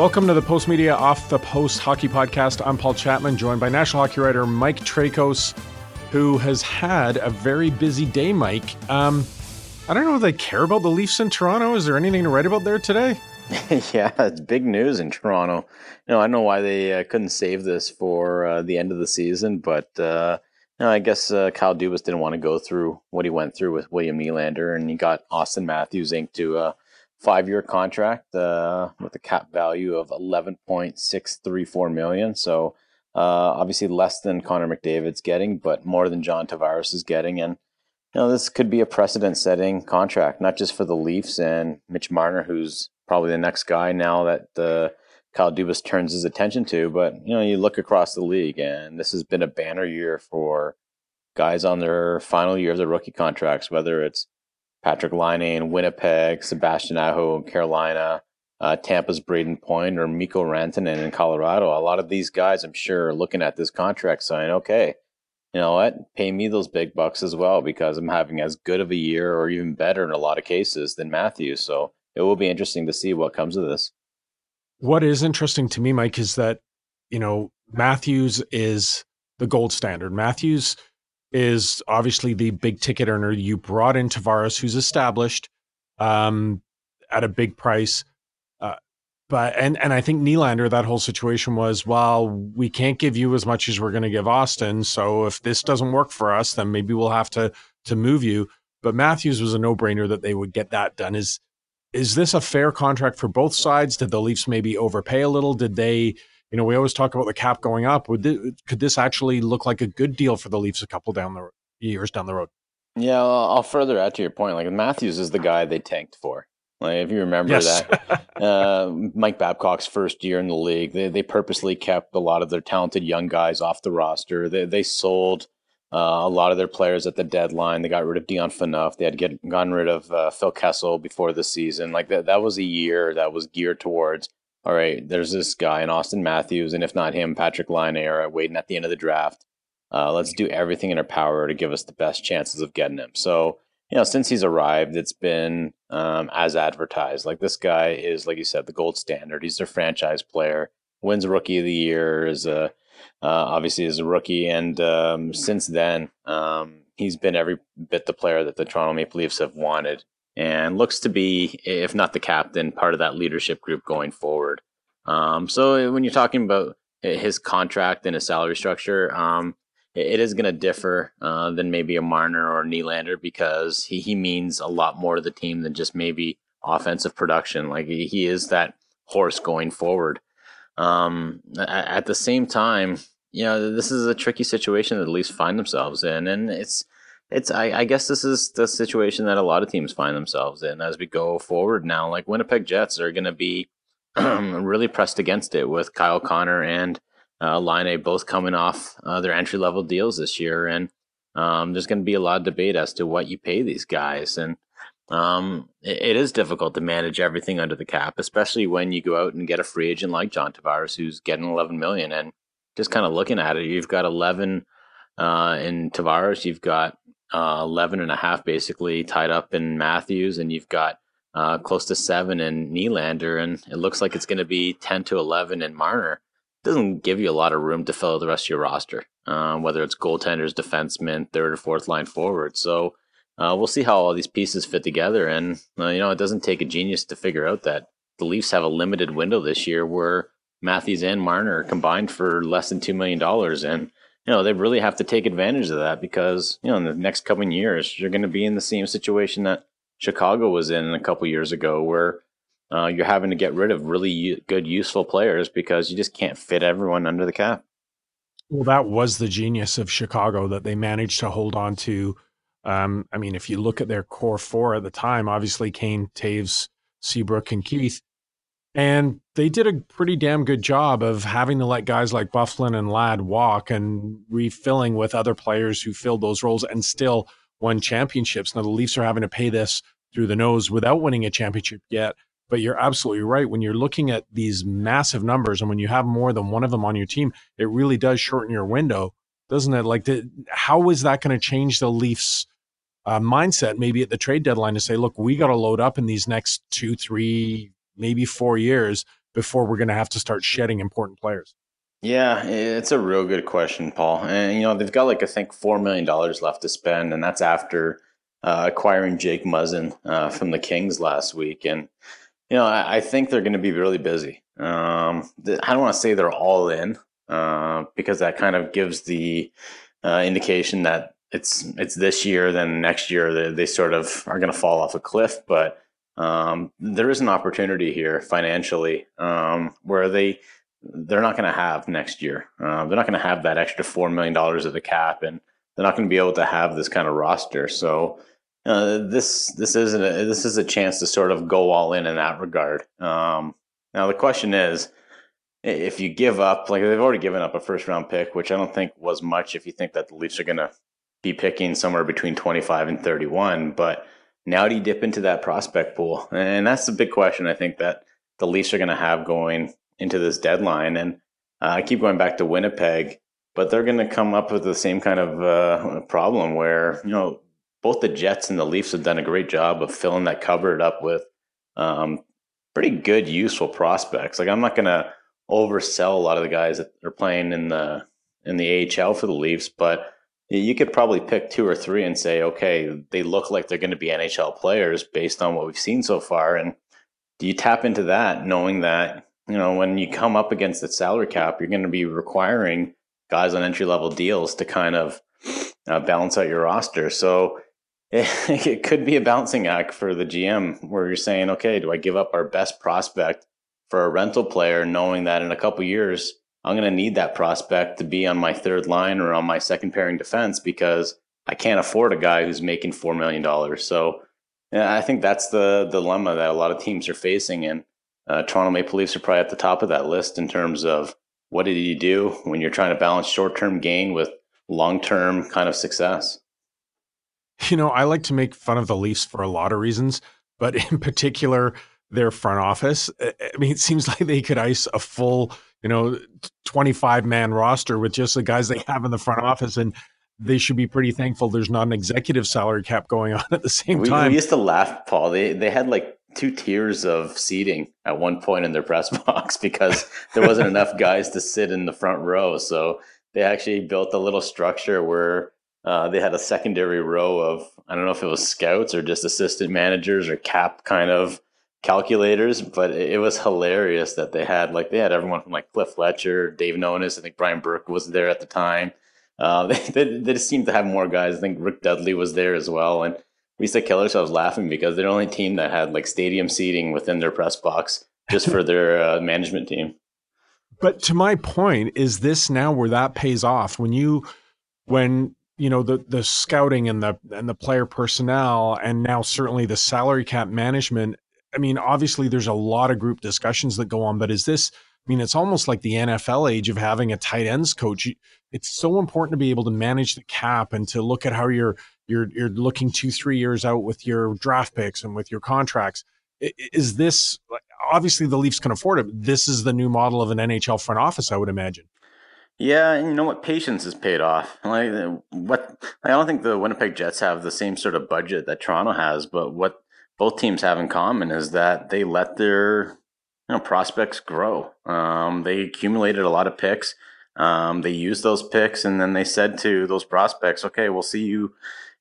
Welcome to the Post Media Off the Post Hockey Podcast. I'm Paul Chapman, joined by national hockey writer Mike Traikos, who has had a very busy day. Mike, um, I don't know if they care about the Leafs in Toronto. Is there anything to write about there today? yeah, it's big news in Toronto. You know, I don't know why they uh, couldn't save this for uh, the end of the season, but uh, you know, I guess uh, Kyle Dubas didn't want to go through what he went through with William Nylander, and he got Auston Matthews inked to a five-year contract uh, with a cap value of eleven point six three four million. So uh, obviously less than Connor McDavid's getting, but more than John Tavares is getting, and you know, this could be a precedent setting contract, not just for the Leafs and Mitch Marner, who's probably the next guy now that the Kyle Dubas turns his attention to. But, you know, you look across the league and this has been a banner year for guys on their final year of their rookie contracts, whether it's Patrik Laine in Winnipeg, Sebastian Aho in Carolina, uh, Tampa's Brayden Point, or Mikko Rantanen in Colorado. A lot of these guys, I'm sure, are looking at this contract saying, okay, you know what? Pay me those big bucks as well because I'm having as good of a year or even better in a lot of cases than Matthews. So it will be interesting to see what comes of this. What is interesting to me, Mike, is that, you know, Matthews is the gold standard. Matthews is obviously the big ticket earner. You brought in Tavares, who's established um, at a big price but and and I think Nylander, that whole situation was, well, we can't give you as much as we're going to give Austin. So if this doesn't work for us, then maybe we'll have to to move you. But Matthews was a no brainer that they would get that done. Is is this a fair contract for both sides? Did the Leafs maybe overpay a little? Did they? You know, we always talk about the cap going up. Would this, could this actually look like a good deal for the Leafs a couple down the years down the road? Yeah, I'll further add to your point. Like Matthews is the guy they tanked for. Like if you remember yes. that, uh, Mike Babcock's first year in the league, they they purposely kept a lot of their talented young guys off the roster. They they sold uh, a lot of their players at the deadline. They got rid of Dion Phaneuf. They had get, gotten rid of uh, Phil Kessel before the season. Like that, that was a year that was geared towards. All right, there's this guy in Auston Matthews, and if not him, Patrik Laine are waiting at the end of the draft. Uh, let's do everything in our power to give us the best chances of getting him. So you know, since he's arrived, it's been um, as advertised. Like this guy is, like you said, the gold standard. He's their franchise player. Wins Rookie of the Year is a uh, obviously is a rookie, and um, since then um, he's been every bit the player that the Toronto Maple Leafs have wanted, and looks to be, if not the captain, part of that leadership group going forward. Um, so when you're talking about his contract and his salary structure, um, it is going to differ uh, than maybe a Marner or a Nylander because he, he means a lot more to the team than just maybe offensive production. Like he, is that horse going forward. Um, at the same time, you know, this is a tricky situation that the Leafs find themselves in, and it's it's I, I, guess this is the situation that a lot of teams find themselves in as we go forward now. Like Winnipeg Jets are going to be really pressed against it with Kyle Connor and uh, Laine both coming off uh, their entry level deals this year, and um, there's going to be a lot of debate as to what you pay these guys, and um, it, it is difficult to manage everything under the cap, especially when you go out and get a free agent like John Tavares, who's getting 11 million, and just kind of looking at it, you've got 11 uh, in Tavares, you've got uh, 11 and a half basically tied up in Matthews, and you've got uh, close to seven in Nylander, and it looks like it's going to be 10 to 11 in Marner. Doesn't give you a lot of room to fill the rest of your roster, uh, whether it's goaltenders, defensemen, third or fourth line forward. So uh, we'll see how all these pieces fit together. And, uh, you know, it doesn't take a genius to figure out that the Leafs have a limited window this year where Matthews and Marner combined for less than $2 million. And, you know, they really have to take advantage of that because, you know, in the next coming years, you're going to be in the same situation that Chicago was in a couple years ago, where uh, you're having to get rid of really good, useful players because you just can't fit everyone under the cap. Well, that was the genius of Chicago that they managed to hold on to. Um, I mean, if you look at their core four at the time, obviously Kane, Toews, Seabrook, and Keith, and they did a pretty damn good job of having to let guys like Byfuglien and Ladd walk and refilling with other players who filled those roles and still won championships. Now the Leafs are having to pay this through the nose without winning a championship yet. But you're absolutely right. When you're looking at these massive numbers and when you have more than one of them on your team, it really does shorten your window, doesn't it? Like, the, how is that going to change the Leafs' uh, mindset maybe at the trade deadline to say, look, we got to load up in these next two, three, maybe four years before we're going to have to start shedding important players? Yeah, it's a real good question, Paul. And you know they've got like I think four million dollars left to spend, and that's after uh, acquiring Jake Muzzin uh, from the Kings last week. And you know I, I think they're going to be really busy. Um, I don't want to say they're all in uh, because that kind of gives the uh, indication that it's it's this year, then next year they, they sort of are going to fall off a cliff. But um, there is an opportunity here financially um, where they they're not going to have next year. Uh, they're not going to have that extra four million dollars of the cap, and they're not going to be able to have this kind of roster. So uh, this this isn't a, this is a chance to sort of go all in in that regard. Um, now the question is, if you give up, like they've already given up a first round pick, which I don't think was much. If you think that the Leafs are going to be picking somewhere between twenty five and thirty one, but now do you dip into that prospect pool? And that's the big question I think that the Leafs are going to have going into this deadline. And uh, I keep going back to Winnipeg, but they're going to come up with the same kind of uh, problem where, you know, both the Jets and the Leafs have done a great job of filling that cupboard up with um, pretty good, useful prospects. Like I'm not going to oversell a lot of the guys that are playing in the in the AHL for the Leafs, but you could probably pick two or three and say, okay, they look like they're going to be NHL players based on what we've seen so far. And do you tap into that knowing that you know, when you come up against the salary cap, you're going to be requiring guys on entry level deals to kind of uh, balance out your roster. So it, it could be a balancing act for the GM where you're saying, okay, do I give up our best prospect for a rental player, knowing that in a couple years, I'm going to need that prospect to be on my third line or on my second pairing defense because I can't afford a guy who's making $4 million. So yeah, I think that's the dilemma that a lot of teams are facing. And uh, Toronto Maple Leafs are probably at the top of that list in terms of what did you do when you're trying to balance short term gain with long term kind of success. You know, I like to make fun of the Leafs for a lot of reasons, but in particular, their front office. I mean, it seems like they could ice a full, you know, 25 man roster with just the guys they have in the front office. And they should be pretty thankful there's not an executive salary cap going on at the same we, time. We used to laugh, Paul. They they had like two tiers of seating at one point in their press box because there wasn't enough guys to sit in the front row. So they actually built a little structure where uh, they had a secondary row of I don't know if it was scouts or just assistant managers or cap kind of calculators, but it was hilarious that they had like they had everyone from like Cliff Fletcher, Dave Nonis, I think Brian Burke was there at the time. Uh, they, they, they just seemed to have more guys. I think Rick Dudley was there as well, and we used to kill ourselves laughing because they're the only team that had like stadium seating within their press box just for their uh, management team. But to my point, is this now where that pays off when you, when you know the the scouting and the and the player personnel and now certainly the salary cap management. I mean, obviously there's a lot of group discussions that go on, but is this? I mean, it's almost like the NFL age of having a tight ends coach. It's so important to be able to manage the cap and to look at how you're you're you're looking two three years out with your draft picks and with your contracts. Is this obviously the Leafs can afford it? This is the new model of an NHL front office, I would imagine. Yeah, and you know what? Patience has paid off. Like what? I don't think the Winnipeg Jets have the same sort of budget that Toronto has, but what both teams have in common is that they let their you know, prospects grow. Um, they accumulated a lot of picks. Um, they used those picks, and then they said to those prospects, "Okay, we'll see you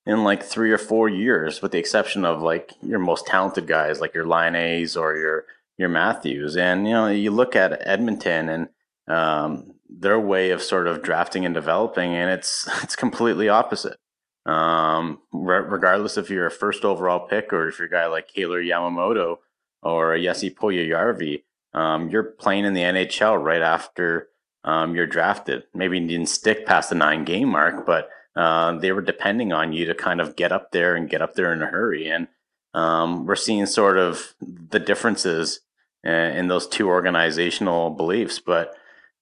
in like three or four years, with the exception of like your most talented guys, like your Laines or your your Matthews." And you know, you look at Edmonton and um, their way of sort of drafting and developing, and it's it's completely opposite. Um, re- regardless if you're a first overall pick or if you're a guy like Kailer Yamamoto or Jesse Puljujarvi, um, you're playing in the NHL right after um, you're drafted. Maybe you didn't stick past the nine game mark, but uh, they were depending on you to kind of get up there and get up there in a hurry. And um, we're seeing sort of the differences in, in those two organizational beliefs. But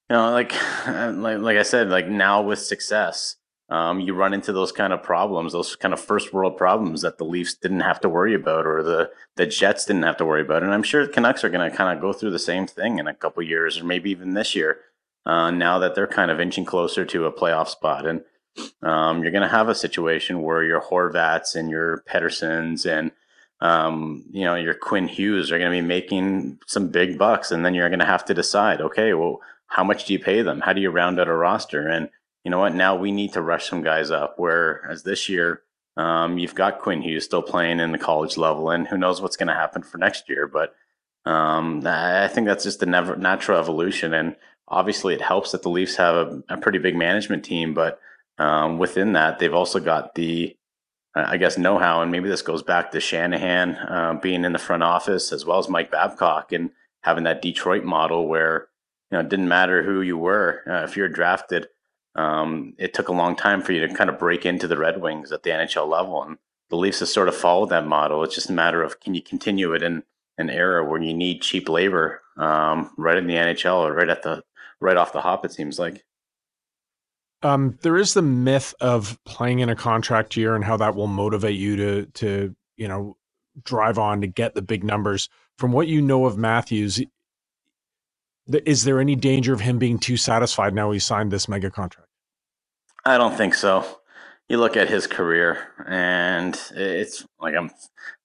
you know, like like like I said, like now with success, um, you run into those kind of problems, those kind of first world problems that the Leafs didn't have to worry about, or the the Jets didn't have to worry about. And I'm sure the Canucks are going to kind of go through the same thing in a couple years, or maybe even this year. Uh, now that they're kind of inching closer to a playoff spot, and um, you're going to have a situation where your Horvats and your Petterssons and um, you know your Quinn Hughes are going to be making some big bucks, and then you're going to have to decide, okay, well, how much do you pay them? How do you round out a roster? And you know what? Now we need to rush some guys up. Whereas this year, um, you've got Quinn Hughes still playing in the college level, and who knows what's going to happen for next year. But um, I think that's just the natural evolution. And obviously, it helps that the Leafs have a, a pretty big management team. But um, within that, they've also got the, I guess, know how. And maybe this goes back to Shanahan uh, being in the front office as well as Mike Babcock and having that Detroit model where you know it didn't matter who you were uh, if you're drafted um, it took a long time for you to kind of break into the Red Wings at the NHL level. And the Leafs have sort of followed that model. It's just a matter of can you continue it in an era where you need cheap labor um, right in the NHL or right at the right off the hop. It seems like. Um, there is the myth of playing in a contract year and how that will motivate you to to you know drive on to get the big numbers. From what you know of Matthews, is there any danger of him being too satisfied now he signed this mega contract? I don't think so. You look at his career, and it's like I'm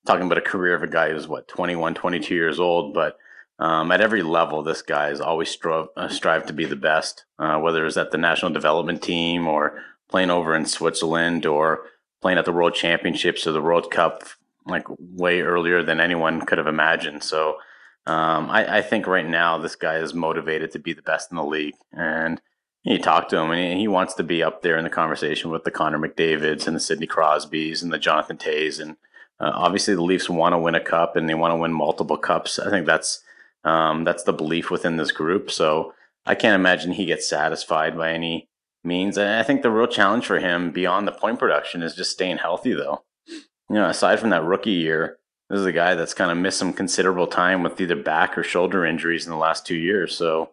talking about a career of a guy who's what 21, 22 years old, but um, at every level, this guy has always strove uh, strive to be the best. Uh, whether it's at the national development team or playing over in Switzerland or playing at the World Championships or the World Cup, like way earlier than anyone could have imagined. So um, I, I, think right now this guy is motivated to be the best in the league, and you talk to him, and he wants to be up there in the conversation with the Connor McDavid's and the Sidney Crosbys and the Jonathan Toews. And uh, obviously, the Leafs want to win a cup, and they want to win multiple cups. I think that's um, that's the belief within this group. So I can't imagine he gets satisfied by any means. And I think the real challenge for him beyond the point production is just staying healthy, though. You know, aside from that rookie year, this is a guy that's kind of missed some considerable time with either back or shoulder injuries in the last two years. So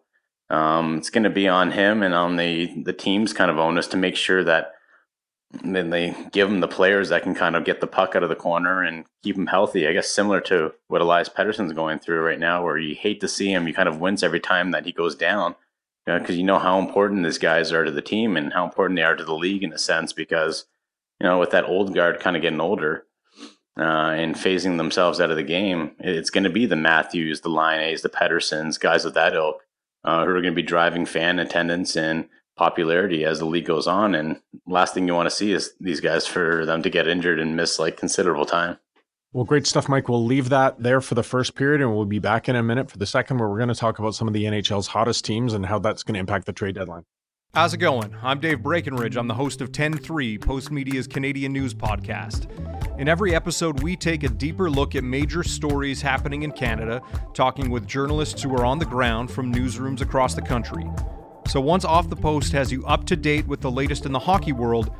um, it's going to be on him and on the the team's kind of onus to make sure that then they give him the players that can kind of get the puck out of the corner and keep him healthy. I guess similar to what Elias Pettersson's going through right now, where you hate to see him, you kind of wince every time that he goes down because you, know, you know how important these guys are to the team and how important they are to the league in a sense. Because you know, with that old guard kind of getting older uh, and phasing themselves out of the game, it's going to be the Matthews, the Laines, the Petterssons, guys of that ilk uh, who are going to be driving fan attendance and popularity as the league goes on. And last thing you want to see is these guys for them to get injured and miss like considerable time. Well, great stuff, Mike. We'll leave that there for the first period, and we'll be back in a minute for the second, where we're going to talk about some of the NHL's hottest teams and how that's going to impact the trade deadline. How's it going? I'm Dave Breckenridge. I'm the host of 10 3, Post Media's Canadian news podcast. In every episode, we take a deeper look at major stories happening in Canada, talking with journalists who are on the ground from newsrooms across the country. So once Off the Post has you up to date with the latest in the hockey world,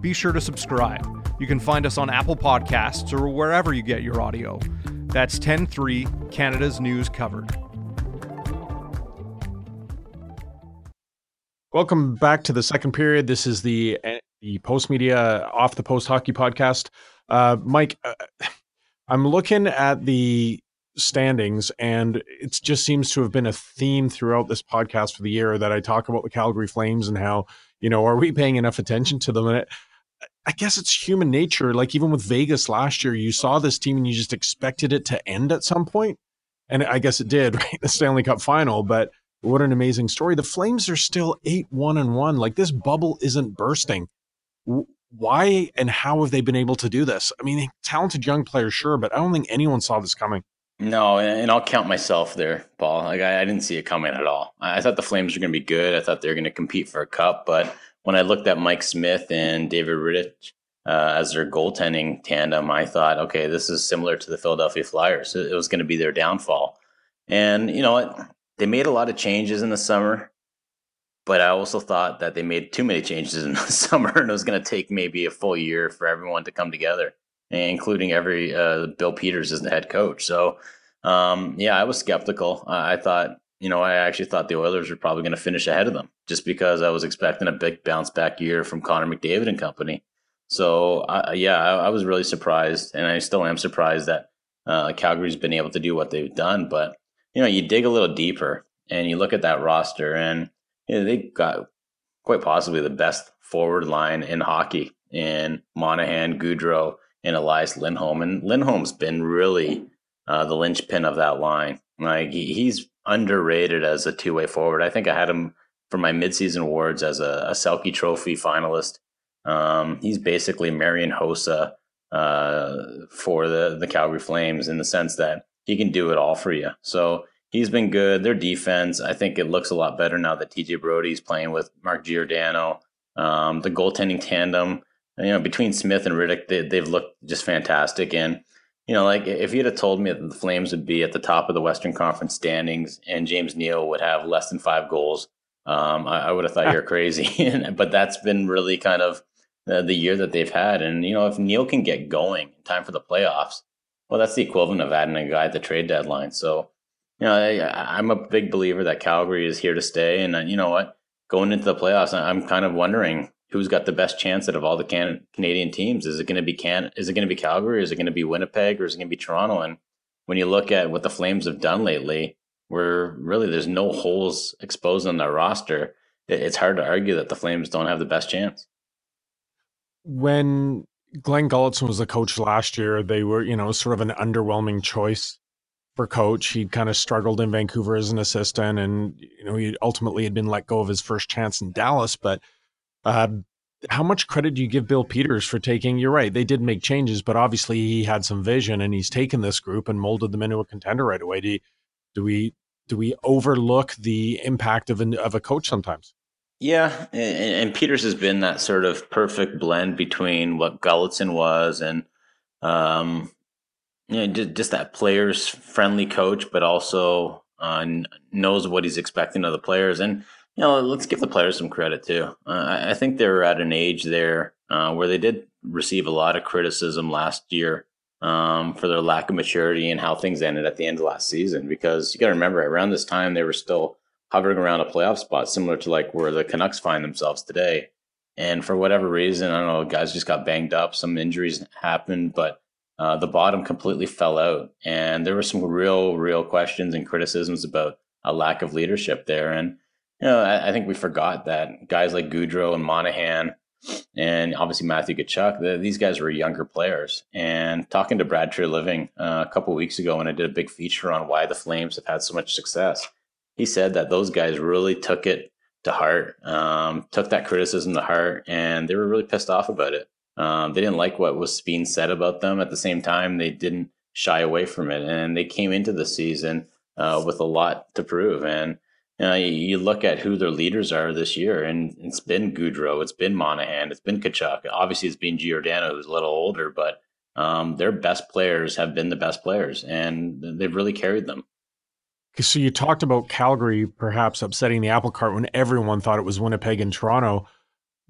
be sure to subscribe. You can find us on Apple Podcasts or wherever you get your audio. That's 10 3, Canada's news covered. Welcome back to the second period. This is the the Postmedia Off the Post Hockey Podcast. Uh, Mike, uh, I'm looking at the standings, and it just seems to have been a theme throughout this podcast for the year that I talk about the Calgary Flames and how, you know, are we paying enough attention to them? And it, I guess it's human nature. Like even with Vegas last year, you saw this team and you just expected it to end at some point. And I guess it did, right? The Stanley Cup final. But what an amazing story. The Flames are still 8 1 and 1. Like this bubble isn't bursting. Why and how have they been able to do this? I mean, talented young players, sure, but I don't think anyone saw this coming. No, and I'll count myself there, Paul. Like I, I didn't see it coming at all. I thought the Flames were going to be good. I thought they were going to compete for a cup, but when I looked at Mike Smith and David Rittich uh, as their goaltending tandem, I thought, okay, this is similar to the Philadelphia Flyers. It was going to be their downfall. And you know what? They made a lot of changes in the summer, but I also thought that they made too many changes in the summer, and it was going to take maybe a full year for everyone to come together, including every uh, Bill Peters as the head coach. So, um, yeah, I was skeptical. I thought you know, I actually thought the Oilers were probably going to finish ahead of them just because I was expecting a big bounce back year from Connor McDavid and company. So, uh, yeah, I, I, was really surprised, and I still am surprised that uh, Calgary's been able to do what they've done. But, you know, you dig a little deeper and you look at that roster, and you know, they got quite possibly the best forward line in hockey in Monahan, Gaudreau, and Elias Lindholm. And Lindholm's been really uh, the linchpin of that line. Like he, he's underrated as a two way forward. I think I had him for my midseason awards as a, a Selke Trophy finalist. Um, he's basically Marian Hossa uh, for the the Calgary Flames in the sense that he can do it all for you. So he's been good. Their defense, I think it looks a lot better now that TJ Brodie's playing with Mark Giordano. Um, the goaltending tandem, you know, between Smith and Rittich, they, they've looked just fantastic. And you know, like if you'd have told me that the Flames would be at the top of the Western Conference standings and James Neal would have less than five goals, um, I, I, would have thought you're crazy. but that's been really kind of the, the, year that they've had. And, you know, if Neal can get going in time for the playoffs, well, that's the equivalent of adding a guy at the trade deadline. So, you know, I, I'm a big believer that Calgary is here to stay. And, uh, you know what? Going into the playoffs, I'm kind of wondering who's got the best chance out of all the can- Canadian teams? Is it going to be Can? Is it going to be Calgary? Is it going to be Winnipeg? Or is it going to be Toronto? And when you look at what the Flames have done lately, where really there's no holes exposed on their roster, it's hard to argue that the Flames don't have the best chance. When Glenn Gulutzan was the coach last year, they were, you know, sort of an underwhelming choice for coach. He'd kind of struggled in Vancouver as an assistant, and you know, he ultimately had been let go of his first chance in Dallas. But uh, how much credit do you give Bill Peters for taking? You're right; they did make changes, but obviously he had some vision, and he's taken this group and molded them into a contender right away. Do, you, do we do we overlook the impact of an, of a coach sometimes? Yeah, and, and, Peters has been that sort of perfect blend between what Gulutzan was and um, know, just, just that players friendly coach, but also uh, knows what he's expecting of the players and you know, let's give the players some credit too. Uh, I think they're at an age there uh, where they did receive a lot of criticism last year um, for their lack of maturity and how things ended at the end of last season. Because you got to remember, around this time they were still hovering around a playoff spot, similar to like where the Canucks find themselves today. And for whatever reason, I don't know, guys just got banged up. Some injuries happened, but uh, the bottom completely fell out. And there were some real, real questions and criticisms about a lack of leadership there. And you know, I, I, think we forgot that guys like Gaudreau and Monahan and obviously Matthew Tkachuk, the, these guys were younger players. And talking to Brad Treliving uh, a couple weeks ago when I did a big feature on why the Flames have had so much success, he said that those guys really took it to heart, um, took that criticism to heart, and they were really pissed off about it. Um, they didn't like what was being said about them. At the same time, they didn't shy away from it, and they came into the season uh, with a lot to prove. And you, know, you look at who their leaders are this year, and it's been Gaudreau, it's been Monahan, it's been Tkachuk. Obviously, it's been Giordano, who's a little older, but um, their best players have been the best players, and they've really carried them. So you talked about Calgary perhaps upsetting the apple cart when everyone thought it was Winnipeg and Toronto.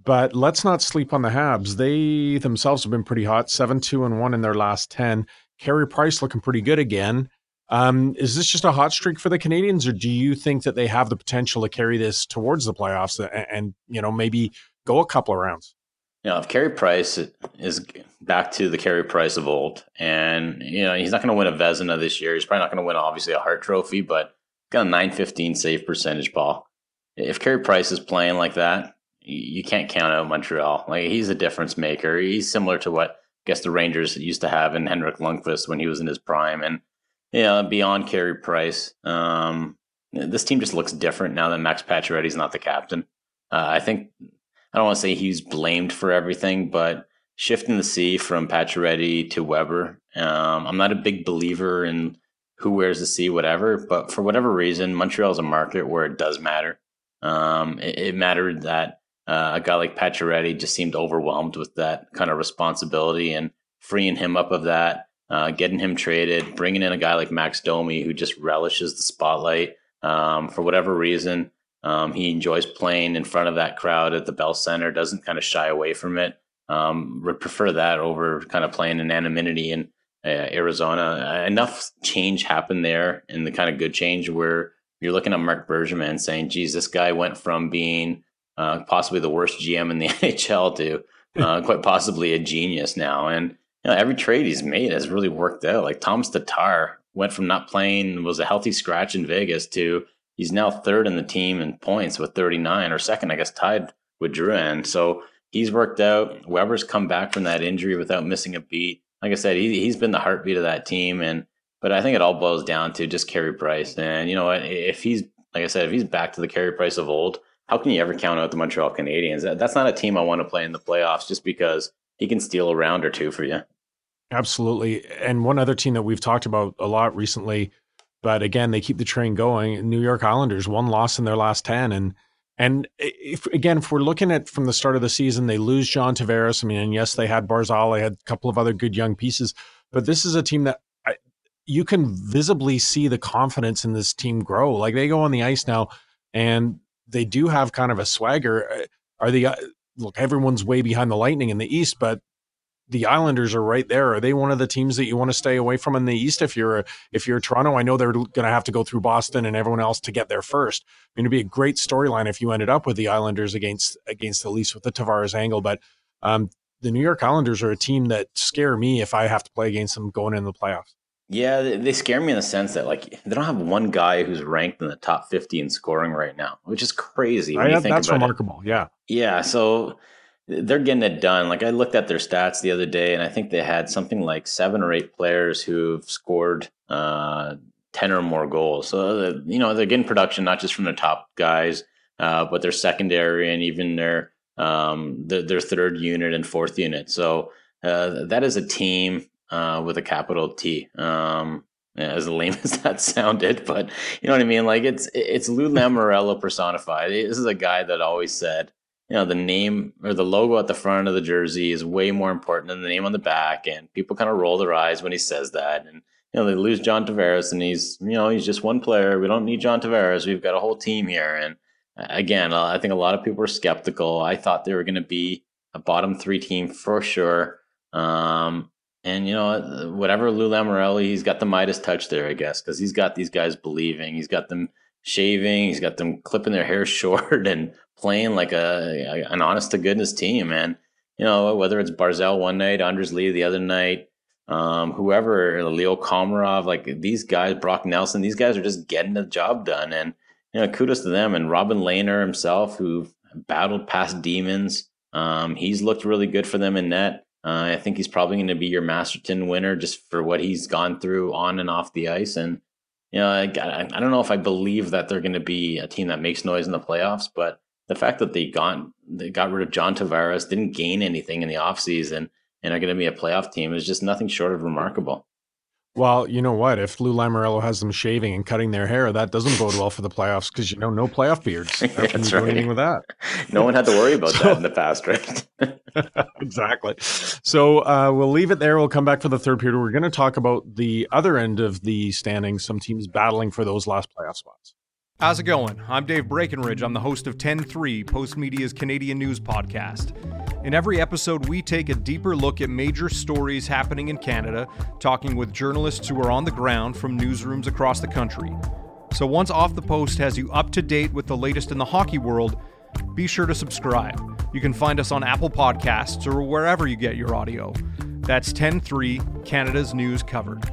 But let's not sleep on the Habs. They themselves have been pretty hot, 7 2 and 1 in their last 10. Carey Price looking pretty good again. Um, is this just a hot streak for the Canadiens, or do you think that they have the potential to carry this towards the playoffs and, and you know maybe go a couple of rounds? You know, if Carey Price is back to the Carey Price of old, and you know he's not going to win a Vezina this year, he's probably not going to win obviously a Hart Trophy, but got a 915 save percentage, Paul. If Carey Price is playing like that, you can't count out Montreal. Like he's a difference maker. He's similar to what I guess the Rangers used to have in Henrik Lundqvist when he was in his prime, and you know, beyond Carey Price, um, this team just looks different now that Max Pacioretty's not the captain. Uh, I think I don't want to say he's blamed for everything, but shifting the C from Pacioretty to Weber, um, I'm not a big believer in who wears the C, whatever. But for whatever reason, Montreal is a market where it does matter. Um, it, it, mattered that uh, a guy like Pacioretty just seemed overwhelmed with that kind of responsibility and freeing him up of that, uh, getting him traded, bringing in a guy like Max Domi who just relishes the spotlight um, for whatever reason. Um, he enjoys playing in front of that crowd at the Bell Center, doesn't kind of shy away from it. Um, would prefer that over kind of playing in anonymity in uh, Arizona. Enough change happened there, and the kind of good change where you're looking at Marc Bergevin saying, "Geez, this guy went from being uh, possibly the worst GM in the NHL to uh, quite possibly a genius now." And you know, every trade he's made has really worked out. Like Tom Tatar went from not playing, was a healthy scratch in Vegas to he's now third in the team in points with 39, or second, I guess, tied with Drouin. So he's worked out. Weber's come back from that injury without missing a beat. Like I said, he, he's been the heartbeat of that team. And but I think it all boils down to just Carey Price. And you know what? If he's like I said, if he's back to the Carey Price of old, how can you ever count out the Montreal Canadiens? That's not a team I want to play in the playoffs just because he can steal a round or two for you. Absolutely. And one other team that we've talked about a lot recently, but again, they keep the train going. New York Islanders, one loss in their last 10. And and if again, if we're looking at from the start of the season, they lose John Tavares. I mean, and yes, they had Barzal, they had a couple of other good young pieces, but this is a team that I, you can visibly see the confidence in this team grow. Like they go on the ice now, and they do have kind of a swagger. Are the uh, look? Everyone's way behind the Lightning in the East, but the Islanders are right there. Are they one of the teams that you want to stay away from in the East if you're if you're Toronto? I know they're going to have to go through Boston and everyone else to get there first. I mean, it'd be a great storyline if you ended up with the Islanders against against the Leafs with the Tavares angle. But um, the New York Islanders are a team that scare me if I have to play against them going in the playoffs. Yeah, they scare me in the sense that like they don't have one guy who's ranked in the top fifty in scoring right now, which is crazy. I, think that's remarkable. It. Yeah, yeah. So they're getting it done. Like I looked at their stats the other day, and I think they had something like seven or eight players who've scored uh, ten or more goals. So you know they're getting production not just from the top guys, uh, but their secondary and even their um, their, their third unit and fourth unit. So uh, that is a team uh, with a capital T. Um, as lame as that sounded, but you know what I mean. Like it's it's Lou Lamoriello personified. This is a guy that always said you know the name or the logo at the front of the jersey is way more important than the name on the back and people kind of roll their eyes when he says that and you know they lose John Tavares and he's you know he's just one player we don't need John Tavares we've got a whole team here and again I think a lot of people were skeptical I thought they were going to be a bottom 3 team for sure um, and you know whatever Lou Lamoriello he's got the Midas touch there I guess cuz he's got these guys believing he's got them shaving he's got them clipping their hair short and playing like a, an honest to goodness team. man. you know, whether it's Barzal one night, Anders Lee the other night, um, whoever, Leo Komarov, like these guys, Brock Nelson, these guys are just getting the job done. And, you know, kudos to them. And Robin Lehner himself, who battled past demons, um, he's looked really good for them in net. Uh, I think he's probably going to be your Masterton winner just for what he's gone through on and off the ice. And, you know, I, I don't know if I believe that they're going to be a team that makes noise in the playoffs, but the fact that they got they got rid of John Tavares, didn't gain anything in the offseason, and are going to be a playoff team is just nothing short of remarkable. Well, you know what? If Lou Lamoriello has them shaving and cutting their hair, that doesn't bode well for the playoffs because you know no playoff beards. How can you do right. anything with that? no one had to worry about so, that in the past, right? exactly. So uh, we'll leave it there. We'll come back for the third period. We're going to talk about the other end of the standings. Some teams battling for those last playoff spots. How's it going? I'm Dave Breckenridge. I'm the host of 10-3, Postmedia's Canadian news podcast. In every episode, we take a deeper look at major stories happening in Canada, talking with journalists who are on the ground from newsrooms across the country. So once Off the Post has you up to date with the latest in the hockey world, be sure to subscribe. You can find us on Apple Podcasts or wherever you get your audio. That's 10-3, Canada's news covered.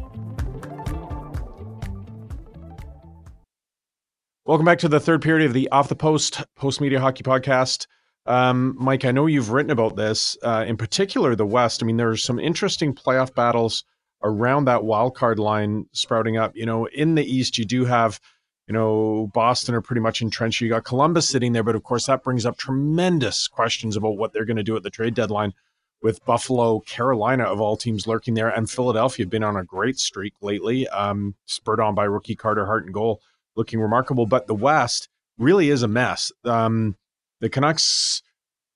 Welcome back to the third period of the Off the Post Post Media Hockey Podcast. Um, Mike, I know you've written about this, uh, in particular the West. I mean, there's some interesting playoff battles around that wild card line sprouting up. You know, in the East, you do have, you know, Boston are pretty much entrenched. You got Columbus sitting there, but of course, that brings up tremendous questions about what they're going to do at the trade deadline with Buffalo, Carolina, of all teams, lurking there, and Philadelphia have been on a great streak lately, um, spurred on by rookie Carter Hart and goal, looking remarkable. But the West really is a mess. Um, the Canucks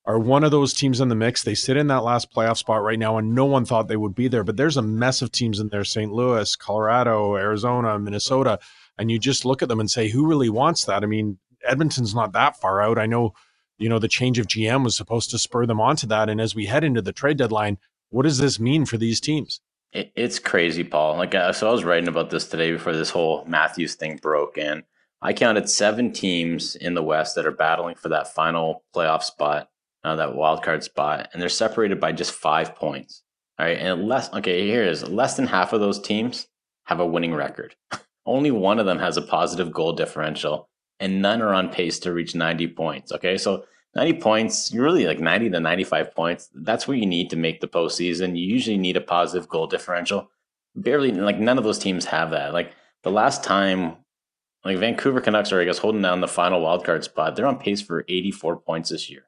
are one of those teams in the mix. They sit in that last playoff spot right now, and no one thought they would be there. But there's a mess of teams in there St. Louis, Colorado, Arizona, Minnesota. And you just look at them and say, who really wants that? I mean, Edmonton's not that far out. I know, you know, the change of GM was supposed to spur them onto that. And as we head into the trade deadline, what does this mean for these teams? It's crazy, Paul. Like, uh, so I was writing about this today before this whole Matthews thing broke. And I counted seven teams in the West that are battling for that final playoff spot, uh, that wild card spot, and they're separated by just five points. All right, and less. Okay, here is less than half of those teams have a winning record. Only one of them has a positive goal differential, and none are on pace to reach 90 points. Okay, so 90 points, you're really like 90 to 95 points. That's what you need to make the postseason. You usually need a positive goal differential. Barely, like none of those teams have that. Like the last time like Vancouver Canucks are, I guess, holding down the final wildcard spot. They're on pace for 84 points this year.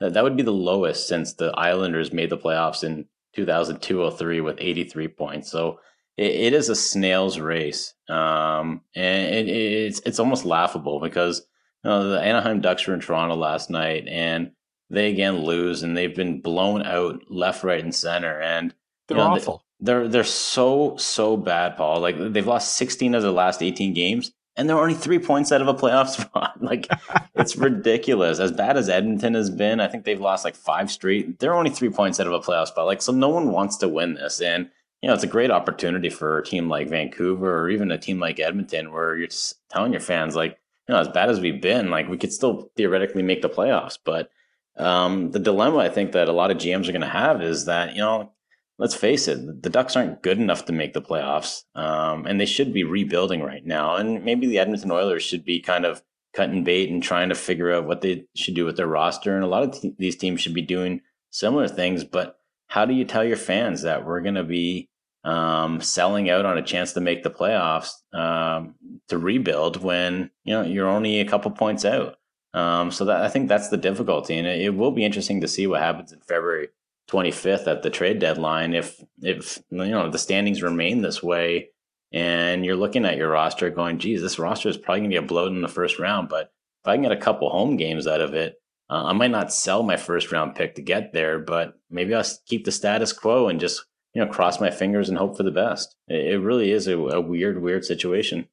That, that would be the lowest since the Islanders made the playoffs in 2002-03 with 83 points. So it, it is a snail's race, um, and it, it's it's almost laughable because know, the Anaheim Ducks were in Toronto last night, and they again lose, and they've been blown out left, right, and center, and they're you know, awful. They're they're so so bad, Paul. Like they've lost 16 of the last 18 games and they're only three points out of a playoff spot. like it's ridiculous. As bad as Edmonton has been, I think they've lost like five straight. They're only three points out of a playoff spot. Like so, no one wants to win this, and you know it's a great opportunity for a team like Vancouver or even a team like Edmonton, where you're just telling your fans like, you know, as bad as we've been, like we could still theoretically make the playoffs, but. Um, the dilemma I think that a lot of GMs are going to have is that you know let's face it, the Ducks aren't good enough to make the playoffs, um, and they should be rebuilding right now. And maybe the Edmonton Oilers should be kind of cutting bait and trying to figure out what they should do with their roster. And a lot of these teams should be doing similar things. But how do you tell your fans that we're going to be um, selling out on a chance to make the playoffs um, to rebuild when you know you're only a couple points out? Um, so that I think that's the difficulty, and it, it will be interesting to see what happens in February 25th at the trade deadline if if you know the standings remain this way and you're looking at your roster going geez this roster is probably going to get bloated in the first round but if i can get a couple home games out of it uh, i might not sell my first round pick to get there but maybe i'll keep the status quo and just you know cross my fingers and hope for the best it, really is a, a weird weird situation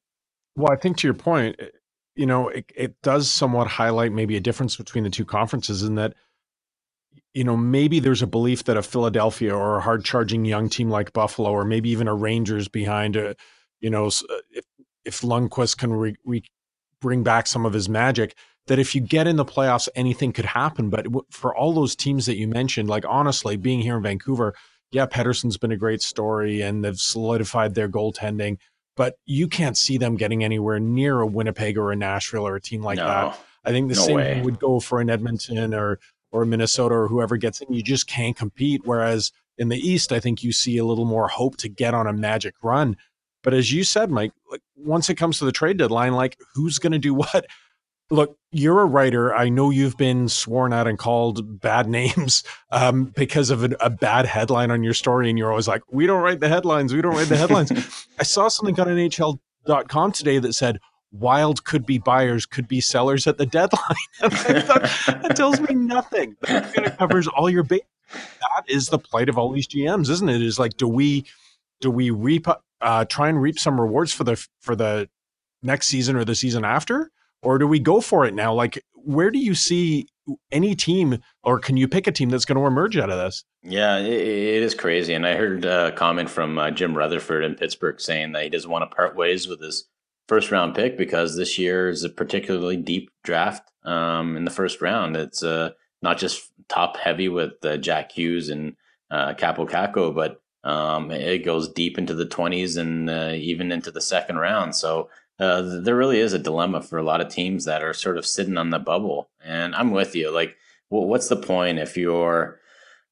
well i think to your point you know it, it does somewhat highlight maybe a difference between the two conferences in that you know, maybe there's a belief that a Philadelphia or a hard charging young team like Buffalo, or maybe even a Rangers behind a, you know, uh, if, if Lundqvist can re, re, bring back some of his magic, that if you get in the playoffs, anything could happen. But for all those teams that you mentioned, like honestly, being here in Vancouver, yeah, Pettersson's been a great story and they've solidified their goaltending, but you can't see them getting anywhere near a Winnipeg or a Nashville or a team like no, that. I think the no same way. would go for an Edmonton or or Minnesota or whoever gets in, you just can't compete. Whereas in the East, I think you see a little more hope to get on a magic run. But as you said, Mike, like once it comes to the trade deadline, like who's going to do what? Look, you're a writer. I know you've been sworn at and called bad names um, because of a, a bad headline on your story, and you're always like, "We don't write the headlines. We don't write the headlines." I saw something on NHL.com today that said wild could be buyers, could be sellers at the deadline. thought, that tells me nothing. That kind of covers all your base. That is the plight of all these GMs, isn't it? Is like, do we do we reap uh, try and reap some rewards for the for the next season or the season after, or do we go for it now? Like, where do you see any team, or can you pick a team that's going to emerge out of this? Yeah, it, it is crazy. And I heard a comment from uh, Jim Rutherford in Pittsburgh saying that he doesn't want to part ways with his first round pick because this year is a particularly deep draft um, in the first round. It's uh, not just top heavy with uh, Jack Hughes and uh, Kaapo Kakko, but um, it goes deep into the 20s and uh, even into the second round. So uh, there really is a dilemma for a lot of teams that are sort of sitting on the bubble. And I'm with you. Like well, what's the point if you're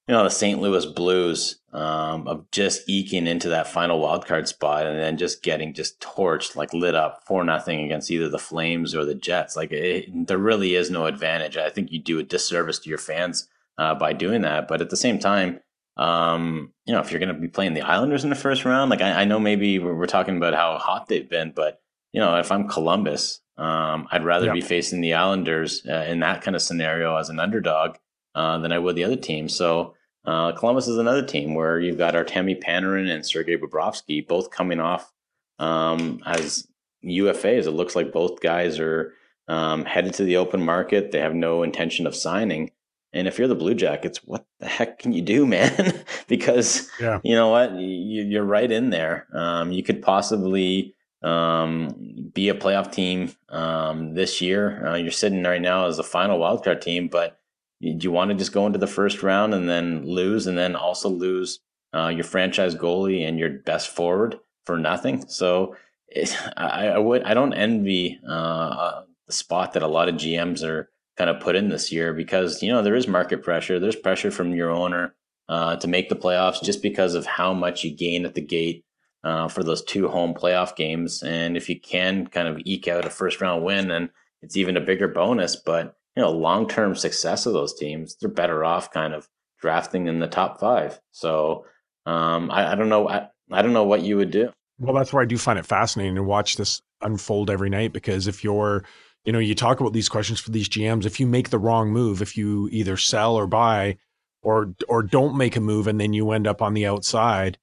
you know the St. Louis Blues um, of just eking into that final wildcard spot and then just getting just torched, like lit up for nothing against either the Flames or the Jets. Like it, there really is no advantage. I think you do a disservice to your fans uh, by doing that. But at the same time, um, you know, if you're going to be playing the Islanders in the first round, like I, I know maybe we're, we're, talking about how hot they've been, but you know, if I'm Columbus, um, I'd rather yep. be facing the Islanders uh, in that kind of scenario as an underdog uh, than I would the other team. So uh, Columbus is another team where you've got Artemi Panarin and Sergei Bobrovsky both coming off um, as UFAs. It looks like both guys are um, headed to the open market. They have no intention of signing. And if you're the Blue Jackets, what the heck can you do, man? because yeah. you know what, you, are right in there. Um, you could possibly um, be a playoff team um, this year. Uh, you're sitting right now as the final wildcard team, but do you want to just go into the first round and then lose, and then also lose uh, your franchise goalie and your best forward for nothing? So it, I, I, would I don't envy uh, the spot that a lot of GMs are kind of put in this year because you know there is market pressure. There's pressure from your owner uh, to make the playoffs just because of how much you gain at the gate uh, for those two home playoff games. And if you can kind of eke out a first round win, then it's even a bigger bonus. But you know, long term success of those teams, they're better off kind of drafting in the top five. So um, I, I, don't know. I, I don't know what you would do. Well, that's why I do find it fascinating to watch this unfold every night because if you're, you know, you talk about these questions for these GMs, if you make the wrong move, if you either sell or buy or or don't make a move and then you end up on the outside,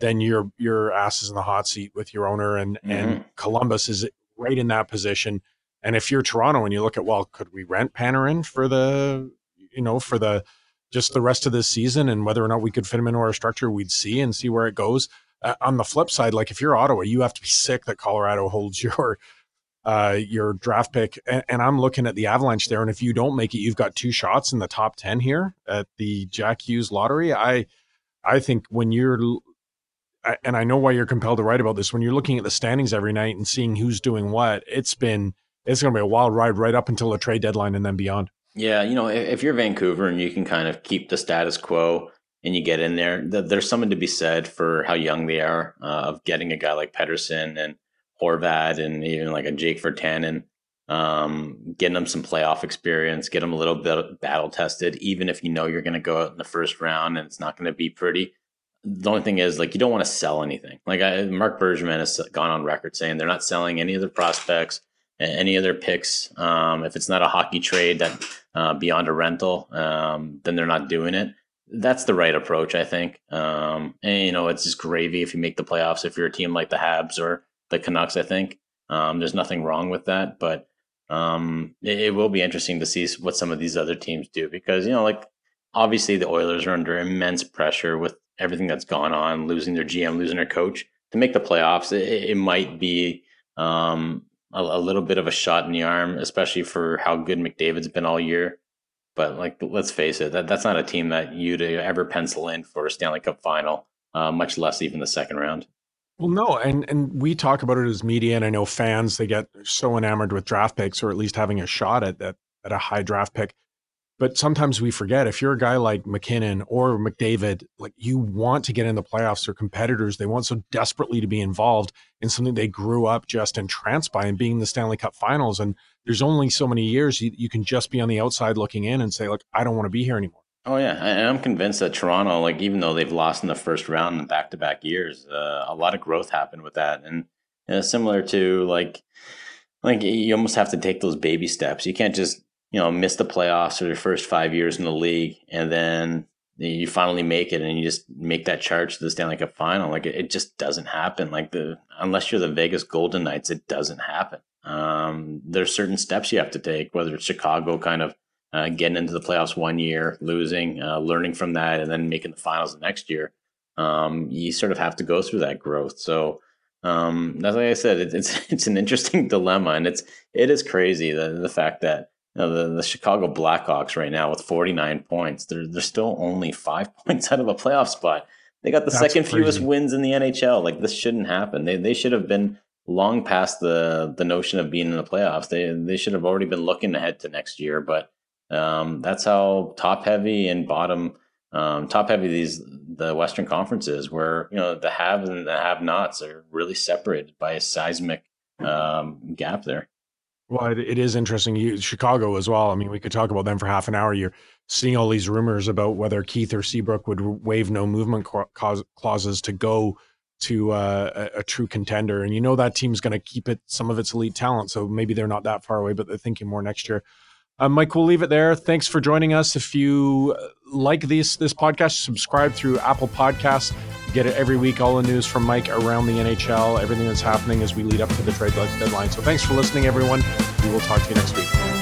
then your your ass is in the hot seat with your owner and mm-hmm. and Columbus is right in that position and if you're Toronto and you look at, well, could we rent Panarin for the, you know, for the just the rest of this season and whether or not we could fit him into our structure, we'd see and see where it goes. Uh, on the flip side, like if you're Ottawa, you have to be sick that Colorado holds your uh, your draft pick. And, and, I'm looking at the Avalanche there, and if you don't make it, you've got two shots in the top ten here at the Jack Hughes lottery. I I think when you're and I know why you're compelled to write about this. When you're looking at the standings every night and seeing who's doing what, it's been it's going to be a wild ride right up until the trade deadline and then beyond. Yeah, you know, if, you're Vancouver and you can kind of keep the status quo and you get in there, there's something to be said for how young they are uh, of getting a guy like Pettersson and Horvat and even like a Jake Virtanen, um, getting them some playoff experience, get them a little bit battle tested, even if you know you're going to go out in the first round and it's not going to be pretty. The only thing is, like, you don't want to sell anything. Like, I, Marc Bergevin has gone on record saying they're not selling any of the prospects any other picks. Um, if it's not a hockey trade that uh, beyond a rental, um, then they're not doing it. That's the right approach, I think. Um, and you know, it's just gravy if you make the playoffs. If you're a team like the Habs or the Canucks, I think um, there's nothing wrong with that. But um, it, it will be interesting to see what some of these other teams do because you know, like obviously the Oilers are under immense pressure with everything that's gone on, losing their GM, losing their coach to make the playoffs. It, it might be um, a, a, little bit of a shot in the arm, especially for how good McDavid's been all year. But like, let's face it, that that's not a team that you'd ever pencil in for a Stanley Cup final, uh, much less even the second round. Well, no, and and we talk about it as media, and I know fans they get so enamored with draft picks, or at least having a shot at that at a high draft pick. But sometimes we forget if you're a guy like MacKinnon or McDavid, like you want to get in the playoffs. They're competitors. They want so desperately to be involved in something they grew up just entranced by and being the Stanley Cup finals. And there's only so many years you, you can just be on the outside looking in and say, like, I don't want to be here anymore. Oh yeah, and I'm convinced that Toronto, like even though they've lost in the first round in back-to-back years, uh, a lot of growth happened with that, and similar to like, like you almost have to take those baby steps. You can't just you know, miss the playoffs or your first five years in the league, and then you finally make it and you just make that charge to the Stanley Cup final. Like it, it just doesn't happen. Like the unless you're the Vegas Golden Knights, it doesn't happen. Um, there's certain steps you have to take, whether it's Chicago kind of uh, getting into the playoffs one year, losing, uh, learning from that, and then making the finals the next year. Um, you sort of have to go through that growth. So um, that's like I said, it, it's it's an interesting dilemma, and it's it is crazy the the fact that you know, the, the Chicago Blackhawks right now with 49 points, they're, they're still only five points out of a playoff spot. They got the That's second crazy. fewest wins in the NHL. Like this shouldn't happen. They, they should have been long past the, the notion of being in the playoffs. They, they should have already been looking ahead to next year, but Um, that's how top heavy and bottom um, top heavy these the Western conferences, where you know the have and the have nots are really separated by a seismic um, gap there. Well, it, is interesting. You, Chicago as well. I mean, we could talk about them for half an hour. You're seeing all these rumors about whether Keith or Seabrook would waive no movement clauses to go to uh, a, a, true contender. And you know that team's going to keep it some of its elite talent. So maybe they're not that far away, but they're thinking more next year. Uh, Mike, we'll leave it there. Thanks for joining us. If you like this this podcast, subscribe through Apple Podcasts. get it every week. All the news from Mike around the NHL, everything that's happening as we lead up to the trade deadline. So thanks for listening, everyone. We will talk to you next week.